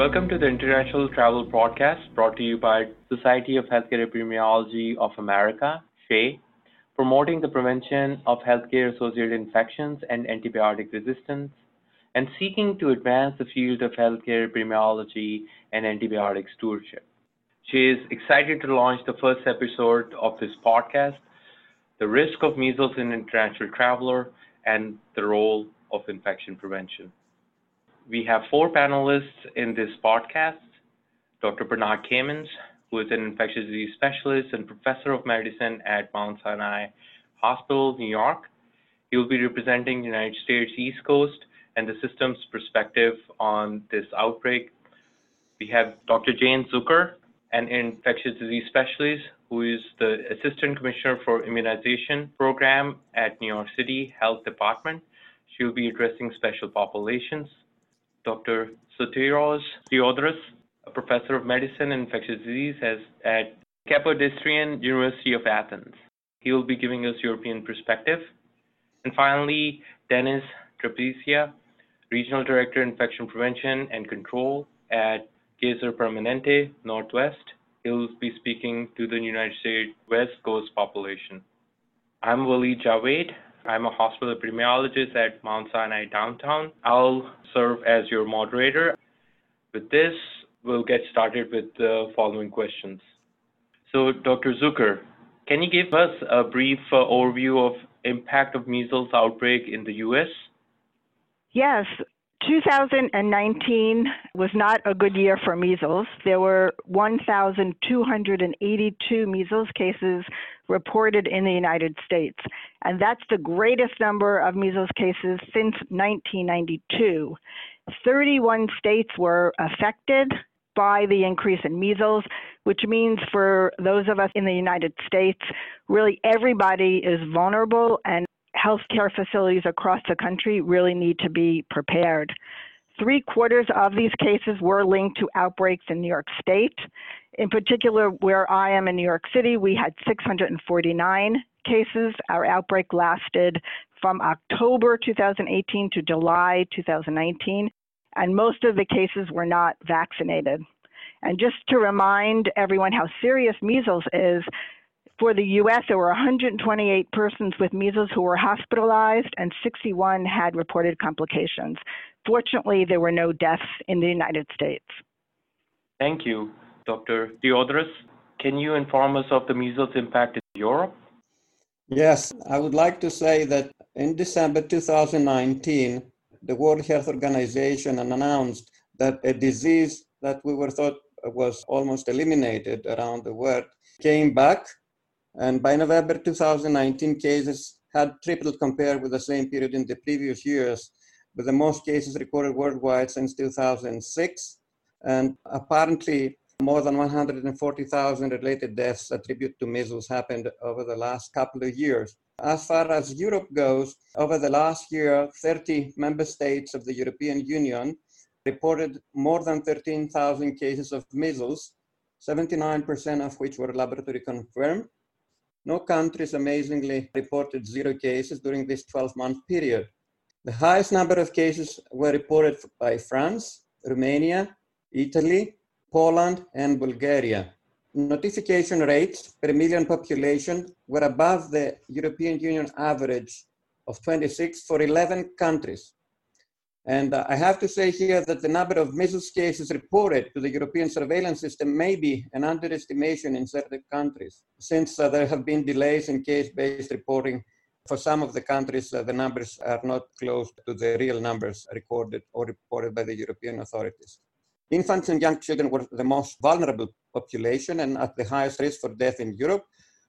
Welcome to the International Travel Podcast brought to you by Society of Healthcare Epidemiology of America, SHEA, promoting the prevention of healthcare associated infections and antibiotic resistance, and seeking to advance the field of healthcare epidemiology and antibiotic stewardship. SHEA is excited to launch the first episode of this podcast The Risk of Measles in International Traveler and the Role of Infection Prevention. We have four panelists in this podcast Dr. Bernard Camins, who is an infectious disease specialist and professor of medicine at Mount Sinai Hospital, New York. He will be representing the United States East Coast and the system's perspective on this outbreak. We have Dr. Jane Zucker, an infectious disease specialist who is the Assistant Commissioner for Immunization Program at New York City Health Department. She will be addressing special populations. Dr. Sotirios Tsiodras, a professor of medicine and infectious disease at Kapodistrian University of Athens. He will be giving us European perspective. And finally, Dennis Trapezia, Regional Director, Infection Prevention and Control at Kaiser Permanente Northwest. He'll be speaking to the United States West Coast population. I'm Waleed Javaid. I'm a hospital epidemiologist at Mount Sinai downtown. I'll serve as your moderator. With this, we'll get started with the following questions. So, Dr. Zucker, can you give us a brief uh, overview of impact of measles outbreak in the U.S.? Yes, 2019 was not a good year for measles. There were 1,282 measles cases reported in the United States, and that's the greatest number of measles cases since 1992. 31 states were affected by the increase in measles, which means for those of us in the United States, really everybody is vulnerable and healthcare facilities across the country really need to be prepared. Three quarters of these cases were linked to outbreaks in New York State. In particular, where I am in New York City, we had 649 cases. Our outbreak lasted from October 2018 to July 2019, and most of the cases were not vaccinated. And just to remind everyone how serious measles is, for the US, there were 128 persons with measles who were hospitalized, and 61 had reported complications. Fortunately, there were no deaths in the United States. Thank you. Dr. Tsiodras, can you inform us of the measles impact in Europe? Yes, I would like to say that in December 2019, the World Health Organization announced that a disease that we were thought was almost eliminated around the world came back and by November 2019, cases had tripled compared with the same period in the previous years, with the most cases recorded worldwide since 2006. And apparently, more than 140,000 related deaths attributed to measles happened over the last couple of years. As far as Europe goes, over the last year, 30 member states of the European Union reported more than 13,000 cases of measles, 79% of which were laboratory confirmed, no countries amazingly reported zero cases during this 12 month period. The highest number of cases were reported by France, Romania, Italy, Poland, and Bulgaria. Notification rates per million population were above the European Union average of 26 for 11 countries. And uh, I have to say here that the number of measles cases reported to the European surveillance system may be an underestimation in certain countries, since uh, there have been delays in case-based reporting. For some of the countries, uh, the numbers are not close to the real numbers recorded or reported by the European authorities. Infants and young children were the most vulnerable population and at the highest risk for death in Europe.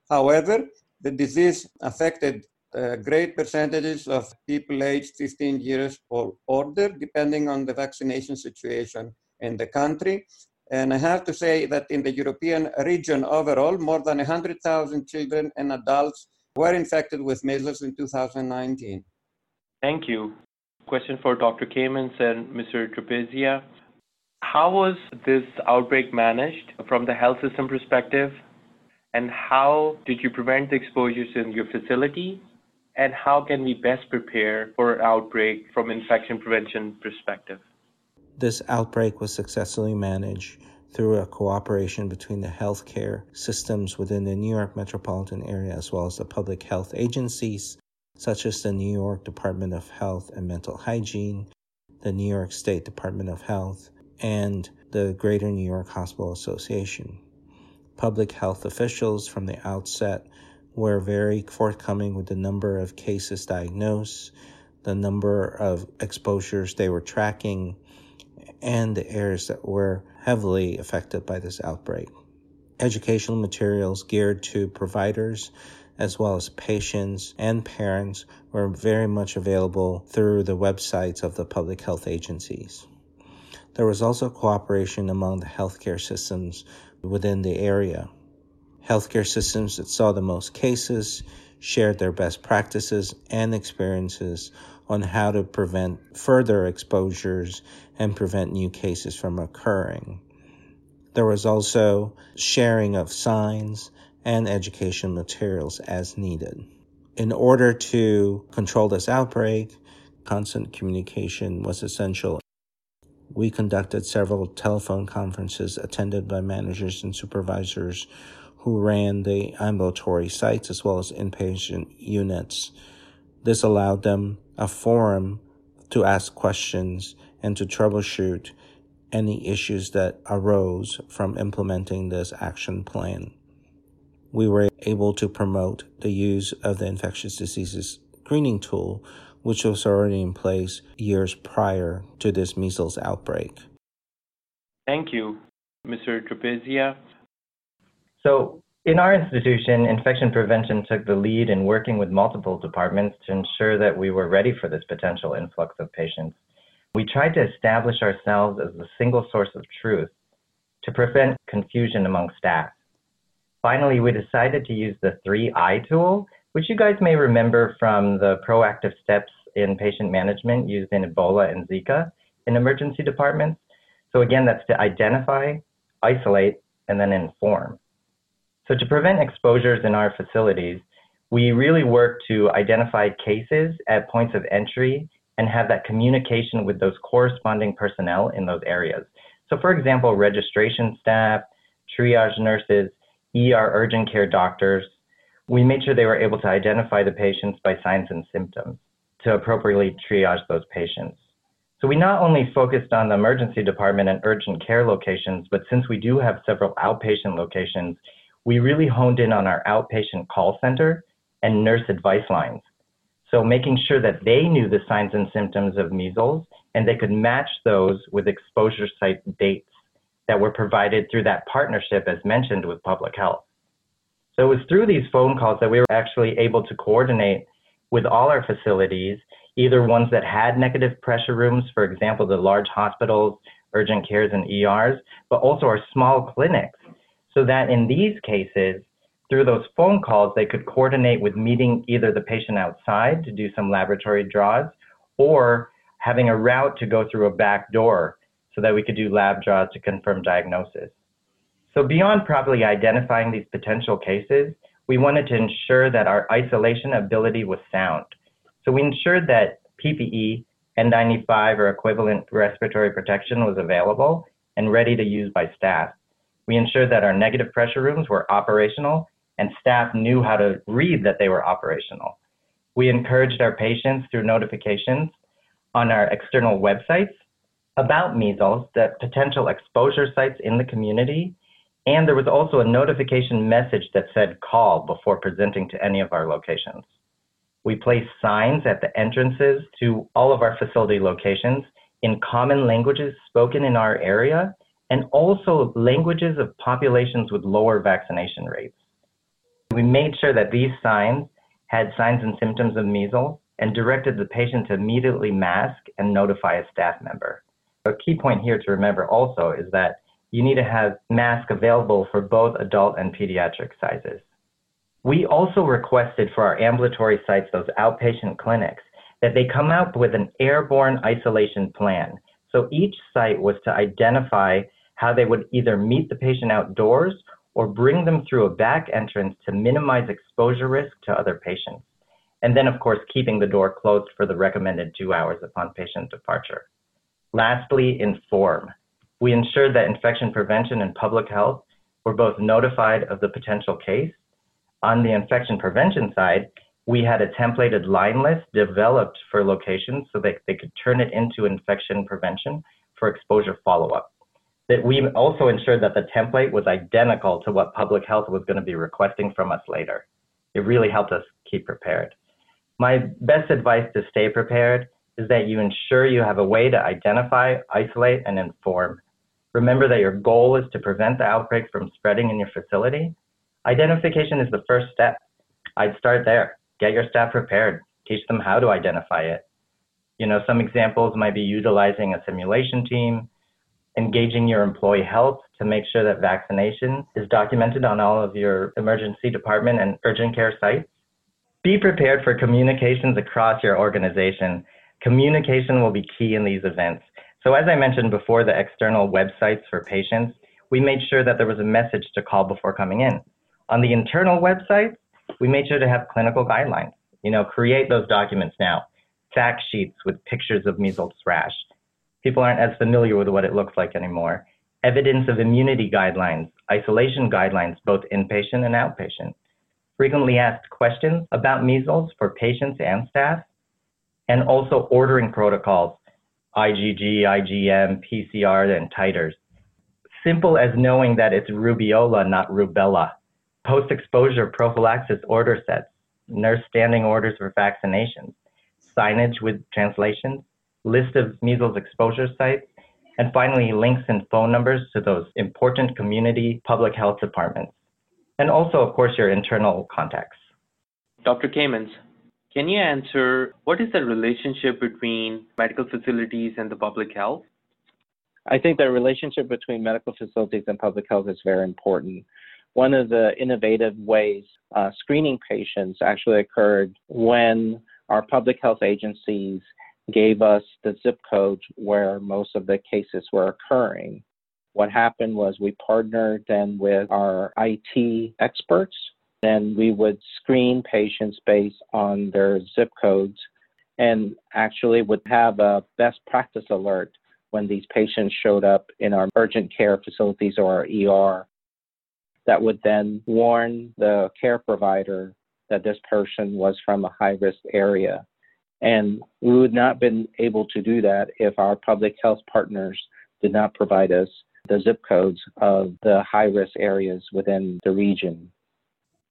However, the disease affected uh, great percentages of people aged 15 years or older, depending on the vaccination situation in the country. And I have to say that in the European region overall, more than 100,000 children and adults were infected with measles in 2019. Thank you. Question for Dr. Camins and Mr. Trapezia. How was this outbreak managed from the health system perspective? And how did you prevent the exposures in your facility and how can we best prepare for an outbreak from infection prevention perspective? This outbreak was successfully managed through a cooperation between the healthcare systems within the New York metropolitan area as well as the public health agencies, such as the New York Department of Health and Mental Hygiene, the New York State Department of Health, and the Greater New York Hospital Association. Public health officials from the outset were very forthcoming with the number of cases diagnosed, the number of exposures they were tracking, and the areas that were heavily affected by this outbreak. Educational materials geared to providers as well as patients and parents were very much available through the websites of the public health agencies. There was also cooperation among the healthcare systems within the area. Healthcare systems that saw the most cases shared their best practices and experiences on how to prevent further exposures and prevent new cases from occurring. There was also sharing of signs and education materials as needed. In order to control this outbreak, constant communication was essential. We conducted several telephone conferences attended by managers and supervisors who ran the ambulatory sites as well as inpatient units. This allowed them a forum to ask questions and to troubleshoot any issues that arose from implementing this action plan. We were able to promote the use of the infectious diseases screening tool, which was already in place years prior to this measles outbreak. Thank you, Mr. Trapezia. So, in our institution, infection prevention took the lead in working with multiple departments to ensure that we were ready for this potential influx of patients. We tried to establish ourselves as the single source of truth to prevent confusion among staff. Finally, we decided to use the 3I tool, which you guys may remember from the proactive steps in patient management used in Ebola and Zika in emergency departments. So again, that's to identify, isolate, and then inform. So to prevent exposures in our facilities, we really work to identify cases at points of entry and have that communication with those corresponding personnel in those areas. So for example, registration staff, triage nurses, ER urgent care doctors, we made sure they were able to identify the patients by signs and symptoms to appropriately triage those patients. So we not only focused on the emergency department and urgent care locations, but since we do have several outpatient locations, we really honed in on our outpatient call center and nurse advice lines. So making sure that they knew the signs and symptoms of measles and they could match those with exposure site dates that were provided through that partnership as mentioned with public health. So it was through these phone calls that we were actually able to coordinate with all our facilities, either ones that had negative pressure rooms, for example, the large hospitals, urgent cares, and ERs, but also our small clinics, so that in these cases, through those phone calls, they could coordinate with meeting either the patient outside to do some laboratory draws or having a route to go through a back door so that we could do lab draws to confirm diagnosis. So beyond properly identifying these potential cases, we wanted to ensure that our isolation ability was sound. So we ensured that PPE, N95 or equivalent respiratory protection was available and ready to use by staff. We ensured that our negative pressure rooms were operational and staff knew how to read that they were operational. We encouraged our patients through notifications on our external websites about measles, that potential exposure sites in the community, and there was also a notification message that said call before presenting to any of our locations. We placed signs at the entrances to all of our facility locations in common languages spoken in our area and also languages of populations with lower vaccination rates. We made sure that these signs had signs and symptoms of measles and directed the patient to immediately mask and notify a staff member. A key point here to remember also is that you need to have masks available for both adult and pediatric sizes. We also requested for our ambulatory sites, those outpatient clinics, that they come out with an airborne isolation plan. So each site was to identify how they would either meet the patient outdoors or bring them through a back entrance to minimize exposure risk to other patients. And then, of course, keeping the door closed for the recommended two hours upon patient departure. Lastly, inform. We ensured that infection prevention and public health were both notified of the potential case. On the infection prevention side, we had a templated line list developed for locations so that they could turn it into infection prevention for exposure follow-up. That we also ensured that the template was identical to what public health was going to be requesting from us later. It really helped us keep prepared. My best advice to stay prepared is that you ensure you have a way to identify, isolate, and inform. Remember that your goal is to prevent the outbreak from spreading in your facility. Identification is the first step. I'd start there. Get your staff prepared. Teach them how to identify it. You know, some examples might be utilizing a simulation team, engaging your employee health to make sure that vaccination is documented on all of your emergency department and urgent care sites. Be prepared for communications across your organization. Communication will be key in these events. So as I mentioned before, the external websites for patients, we made sure that there was a message to call before coming in. On the internal website, we made sure to have clinical guidelines. You know, create those documents now. Fact sheets with pictures of measles rash. People aren't as familiar with what it looks like anymore. Evidence of immunity guidelines, isolation guidelines, both inpatient and outpatient. Frequently asked questions about measles for patients and staff, and also ordering protocols IgG, IgM, PCR, and titers. Simple as knowing that it's rubeola, not rubella. Post exposure prophylaxis order sets, nurse standing orders for vaccinations, signage with translations, list of measles exposure sites, and finally links and phone numbers to those important community public health departments. And also, of course, your internal contacts. Dr. Camins, can you answer what is the relationship between medical facilities and the public health? I think the relationship between medical facilities and public health is very important. One of the innovative ways uh, screening patients actually occurred when our public health agencies gave us the zip codes where most of the cases were occurring. What happened was we partnered then with our IT experts then we would screen patients based on their zip codes and actually would have a best practice alert when these patients showed up in our urgent care facilities or our ER that would then warn the care provider that this person was from a high risk area. And we would not have been able to do that if our public health partners did not provide us the zip codes of the high risk areas within the region.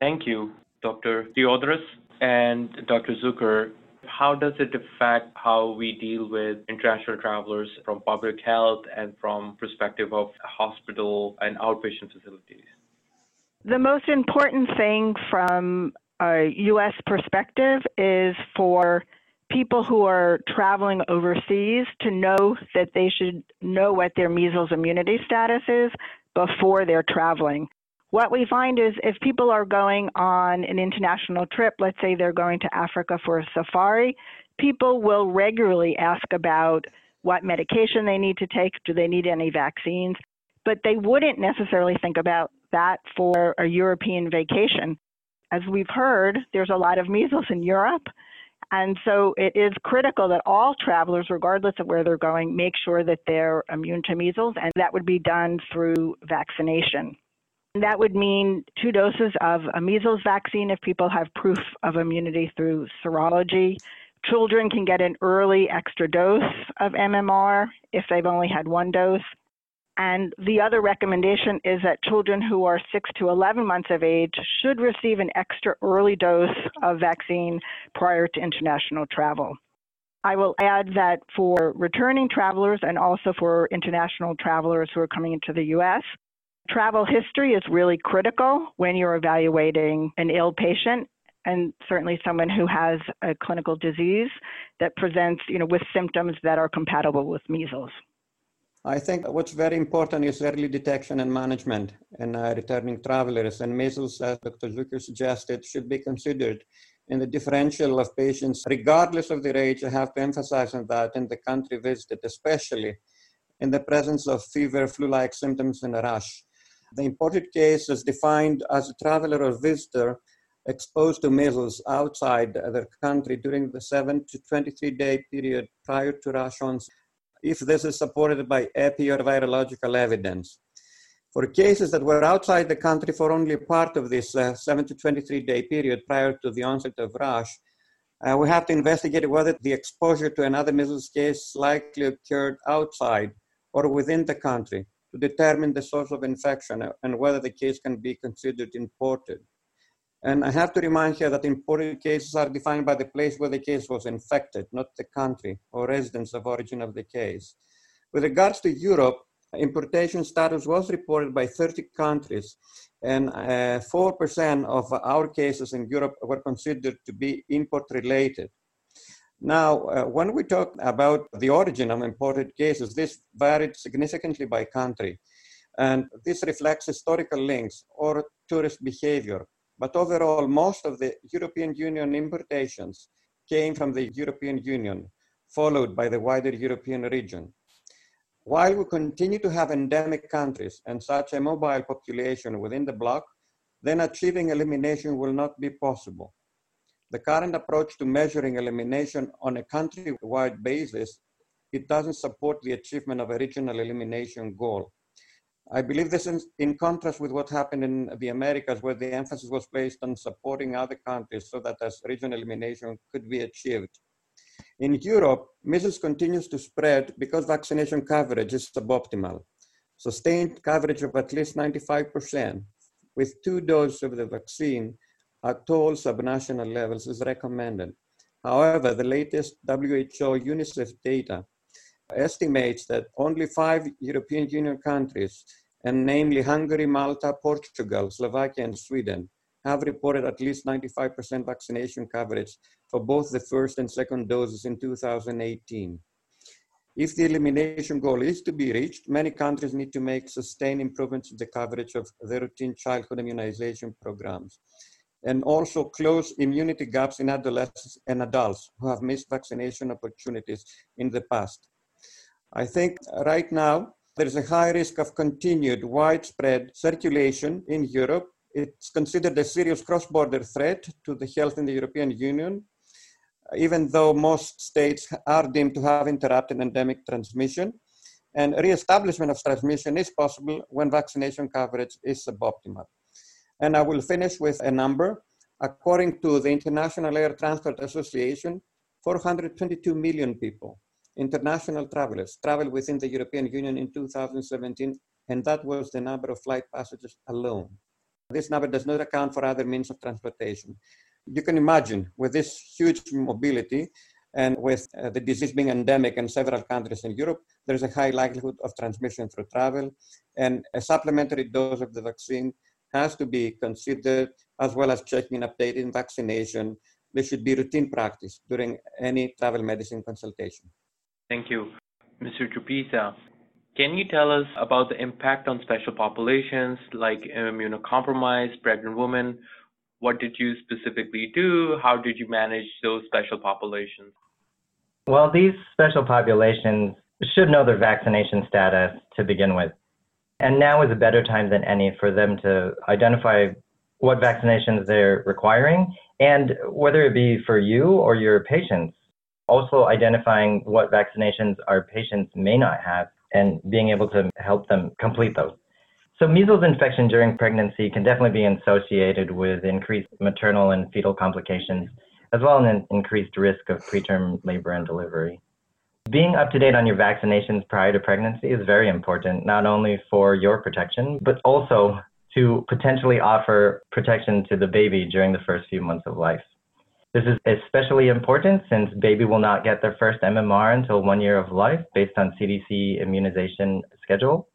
Thank you, Dr. Tsiodras and Dr. Zucker. How does it affect how we deal with international travelers from public health and from perspective of hospital and outpatient facilities? The most important thing from a U.S. perspective is for people who are traveling overseas to know that they should know what their measles immunity status is before they're traveling. What we find is if people are going on an international trip, let's say they're going to Africa for a safari, people will regularly ask about what medication they need to take, do they need any vaccines, but they wouldn't necessarily think about that for a European vacation. As we've heard, there's a lot of measles in Europe. And so it is critical that all travelers, regardless of where they're going, make sure that they're immune to measles, and that would be done through vaccination. That would mean two doses of a measles vaccine if people have proof of immunity through serology. Children can get an early extra dose of MMR if they've only had one dose. And the other recommendation is that children who are 6 to 11 months of age should receive an extra early dose of vaccine prior to international travel. I will add that for returning travelers and also for international travelers who are coming into the US, Travel history is really critical when you're evaluating an ill patient and certainly someone who has a clinical disease that presents, you know, with symptoms that are compatible with measles. I think what's very important is early detection and management in uh, returning travelers, and measles, as Dr. Zucker suggested, should be considered in the differential of patients, regardless of their age. I have to emphasize on that in the country visited, especially in the presence of fever, flu-like symptoms, and a rash. The imported case is defined as a traveler or visitor exposed to measles outside their country during the 7 to 23 day period prior to rash onset. if this is supported by epi or virological evidence. For cases that were outside the country for only part of this uh, 7 to 23 day period prior to the onset of rash, uh, we have to investigate whether the exposure to another measles case likely occurred outside or within the country to determine the source of infection and whether the case can be considered imported. And I have to remind here that imported cases are defined by the place where the case was infected, not the country or residence of origin of the case. With regards to Europe, importation status was reported by 30 countries, and uh, 4% of our cases in Europe were considered to be import related. Now, uh, when we talk about the origin of imported cases, this varied significantly by country. And this reflects historical links or tourist behavior. But overall, most of the European Union importations came from the European Union, followed by the wider European region. While we continue to have endemic countries and such a mobile population within the bloc, then achieving elimination will not be possible. The current approach to measuring elimination on a country-wide basis, it doesn't support the achievement of a regional elimination goal. I believe this is in contrast with what happened in the Americas, where the emphasis was placed on supporting other countries so that as regional elimination could be achieved. In Europe, measles continues to spread because vaccination coverage is suboptimal. Sustained coverage of at least 95% with two doses of the vaccine at all subnational levels is recommended. However, the latest WHO UNICEF data estimates that only five European Union countries, and namely Hungary, Malta, Portugal, Slovakia, and Sweden, have reported at least 95% vaccination coverage for both the first and second doses in 2018. If the elimination goal is to be reached, many countries need to make sustained improvements in the coverage of their routine childhood immunization programs and also close immunity gaps in adolescents and adults who have missed vaccination opportunities in the past. I think right now there is a high risk of continued widespread circulation in Europe. It's considered a serious cross-border threat to the health in the European Union, even though most states are deemed to have interrupted endemic transmission. And re-establishment of transmission is possible when vaccination coverage is suboptimal. And I will finish with a number. According to the International Air Transport Association, 422 million people, international travelers, traveled within the European Union in 2017, and that was the number of flight passengers alone. This number does not account for other means of transportation. You can imagine with this huge mobility and with uh, the disease being endemic in several countries in Europe, there's a high likelihood of transmission through travel, and a supplementary dose of the vaccine has to be considered as well as checking and updating vaccination. This should be routine practice during any travel medicine consultation. Thank you. Mr. Trapeza, can you tell us about the impact on special populations like immunocompromised pregnant women? What did you specifically do? How did you manage those special populations? Well, these special populations should know their vaccination status to begin with. And now is a better time than any for them to identify what vaccinations they're requiring and whether it be for you or your patients. Also, identifying what vaccinations our patients may not have and being able to help them complete those. So, measles infection during pregnancy can definitely be associated with increased maternal and fetal complications, as well as an increased risk of preterm labor and delivery. Being up to date on your vaccinations prior to pregnancy is very important, not only for your protection, but also to potentially offer protection to the baby during the first few months of life. This is especially important since baby will not get their first MMR until one year of life based on CDC immunization schedule.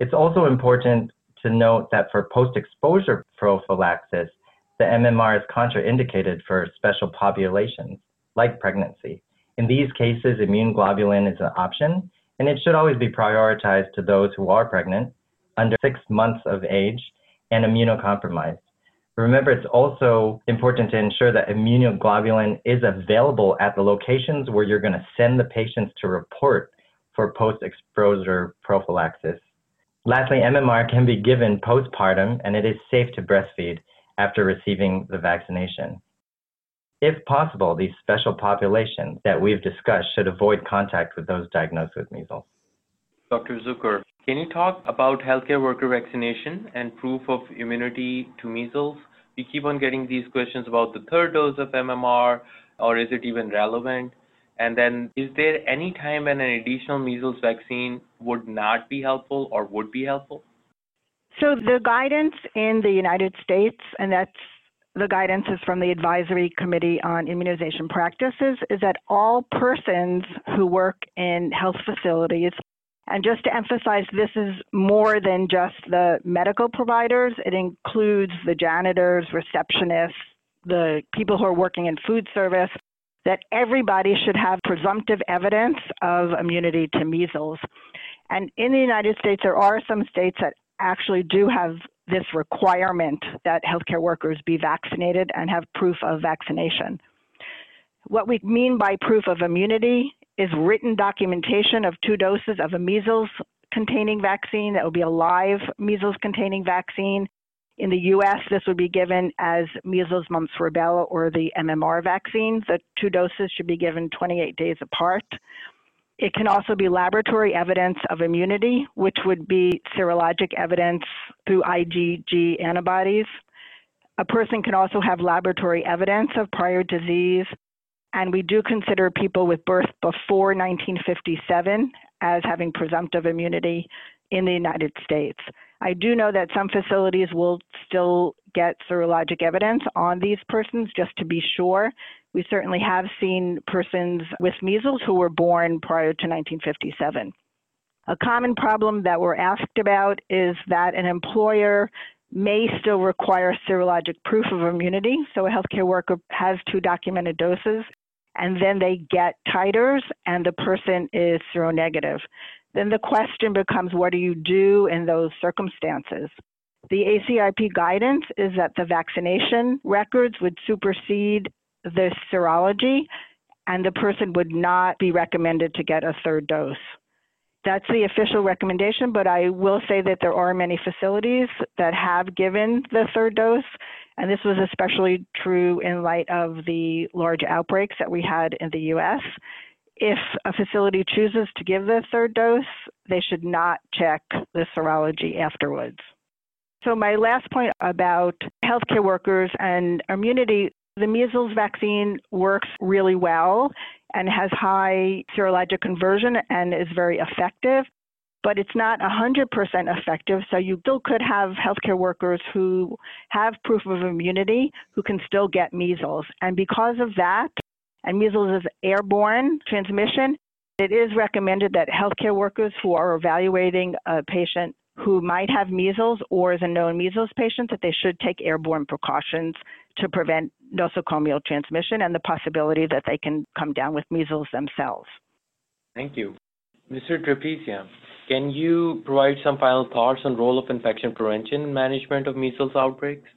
It's also important to note that for post-exposure prophylaxis, the MMR is contraindicated for special populations like pregnancy. In these cases, immune globulin is an option, and it should always be prioritized to those who are pregnant, under six months of age, and immunocompromised. Remember, it's also important to ensure that immunoglobulin is available at the locations where you're going to send the patients to report for post-exposure prophylaxis. Lastly, MMR can be given postpartum, and it is safe to breastfeed after receiving the vaccination. If possible, these special populations that we've discussed should avoid contact with those diagnosed with measles. Dr. Zucker, can you talk about healthcare worker vaccination and proof of immunity to measles? We keep on getting these questions about the third dose of MMR, or is it even relevant? And then, is there any time when an additional measles vaccine would not be helpful or would be helpful? So, the guidance in the United States, and that's the guidance is from the Advisory Committee on Immunization Practices, is that all persons who work in health facilities, and just to emphasize, this is more than just the medical providers, it includes the janitors, receptionists, the people who are working in food service, that everybody should have presumptive evidence of immunity to measles. And in the United States, there are some states that actually do have this requirement that healthcare workers be vaccinated and have proof of vaccination. What we mean by proof of immunity is written documentation of two doses of a measles containing vaccine that would be a live measles containing vaccine. In the US, this would be given as measles, mumps, rubella, or the MMR vaccine. The two doses should be given 28 days apart. It can also be laboratory evidence of immunity, which would be serologic evidence through IgG antibodies. A person can also have laboratory evidence of prior disease, and we do consider people with birth before 1957 as having presumptive immunity in the United States. I do know that some facilities will still get serologic evidence on these persons just to be sure. We certainly have seen persons with measles who were born prior to 1957. A common problem that we're asked about is that an employer may still require serologic proof of immunity. So a healthcare worker has two documented doses and then they get titers and the person is seronegative. Then the question becomes what do you do in those circumstances? The ACIP guidance is that the vaccination records would supersede the serology and the person would not be recommended to get a third dose. That's the official recommendation, but I will say that there are many facilities that have given the third dose, and this was especially true in light of the large outbreaks that we had in the US. If a facility chooses to give the third dose, they should not check the serology afterwards. So, my last point about healthcare workers and immunity the measles vaccine works really well and has high serologic conversion and is very effective, but it's not 100% effective. So you still could have healthcare workers who have proof of immunity who can still get measles. And because of that, and measles is airborne transmission, it is recommended that healthcare workers who are evaluating a patient who might have measles or is a known measles patient that they should take airborne precautions to prevent nosocomial transmission and the possibility that they can come down with measles themselves. Thank you. Mr. Trapezia, can you provide some final thoughts on role of infection prevention and management of measles outbreaks?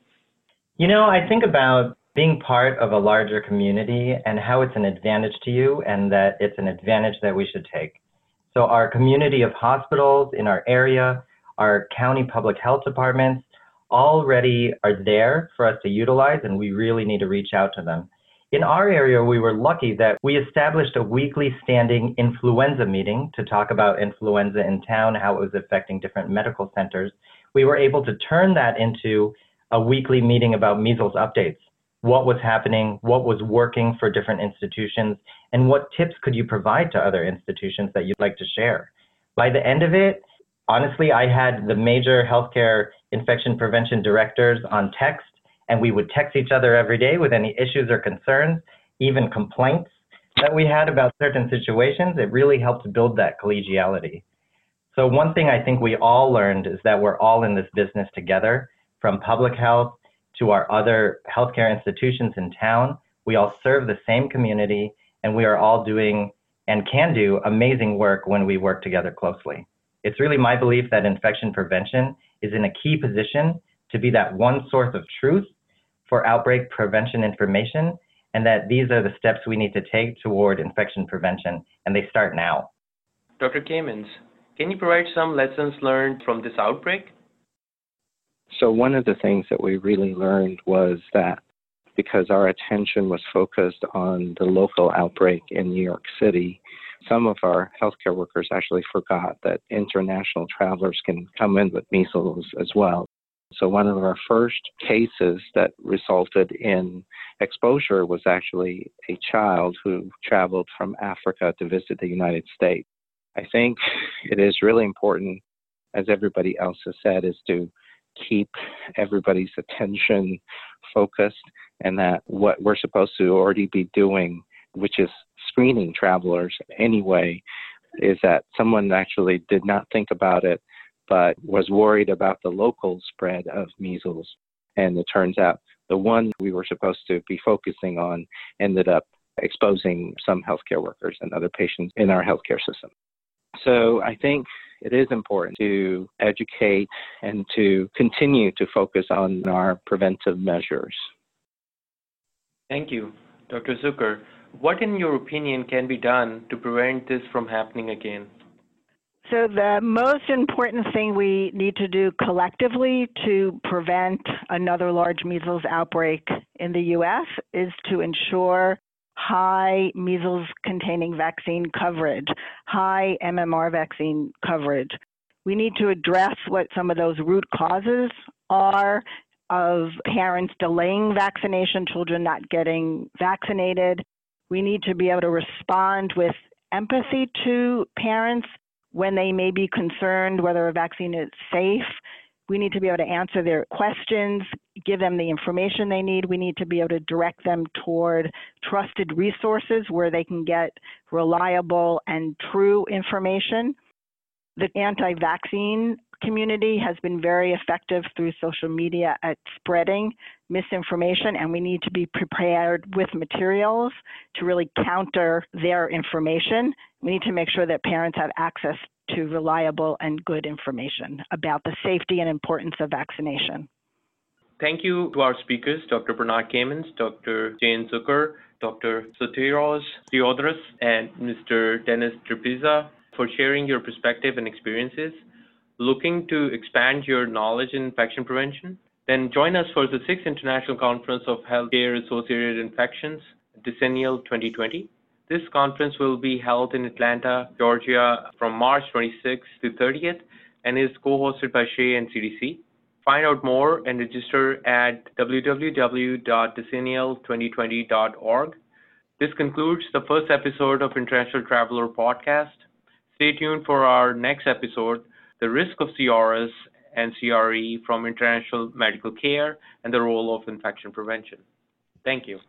You know, I think about being part of a larger community and how it's an advantage to you and that it's an advantage that we should take. So our community of hospitals in our area, our county public health departments, already are there for us to utilize, and we really need to reach out to them. In our area, we were lucky that we established a weekly standing influenza meeting to talk about influenza in town, how it was affecting different medical centers. We were able to turn that into a weekly meeting about measles updates. What was happening, what was working for different institutions, and what tips could you provide to other institutions that you'd like to share? By the end of it, honestly, I had the major healthcare infection prevention directors on text, and we would text each other every day with any issues or concerns, even complaints that we had about certain situations. It really helped build that collegiality. So, one thing I think we all learned is that we're all in this business together, from public health to our other healthcare institutions in town. We all serve the same community, and we are all doing and can do amazing work when we work together closely. It's really my belief that infection prevention is in a key position to be that one source of truth for outbreak prevention information, and that these are the steps we need to take toward infection prevention, and they start now. Dr. Camins, can you provide some lessons learned from this outbreak? So, one of the things that we really learned was that because our attention was focused on the local outbreak in New York City. Some of our healthcare workers actually forgot that international travelers can come in with measles as well. So, one of our first cases that resulted in exposure was actually a child who traveled from Africa to visit the United States. I think it is really important, as everybody else has said, is to keep everybody's attention focused and that what we're supposed to already be doing, which is screening travelers anyway, is that someone actually did not think about it but was worried about the local spread of measles. And it turns out the one we were supposed to be focusing on ended up exposing some healthcare workers and other patients in our healthcare system. So I think it is important to educate and to continue to focus on our preventive measures. Thank you, Dr. Zucker. What, in your opinion, can be done to prevent this from happening again? So, the most important thing we need to do collectively to prevent another large measles outbreak in the U.S. is to ensure high measles containing vaccine coverage, high MMR vaccine coverage. We need to address what some of those root causes are of parents delaying vaccination, children not getting vaccinated. We need to be able to respond with empathy to parents when they may be concerned whether a vaccine is safe. We need to be able to answer their questions, give them the information they need. We need to be able to direct them toward trusted resources where they can get reliable and true information. The anti vaccine community has been very effective through social media at spreading misinformation, and we need to be prepared with materials to really counter their information. We need to make sure that parents have access to reliable and good information about the safety and importance of vaccination. Thank you to our speakers, Dr. Bernard Camins, Dr. Jane Zucker, Dr. Sotirios Tsiodras, and Mr. Dennis Trapeza for sharing your perspective and experiences. Looking to expand your knowledge in infection prevention? Then join us for the sixth International Conference of Healthcare Associated Infections, Decennial 2020. This conference will be held in Atlanta, Georgia from March 26th to 30th and is co-hosted by SHEA and CDC. Find out more and register at www.decennial2020.org. This concludes the first episode of International Traveler Podcast. Stay tuned for our next episode, The Risk of CRS and CRE from International Medical Care and the Role of Infection Prevention. Thank you.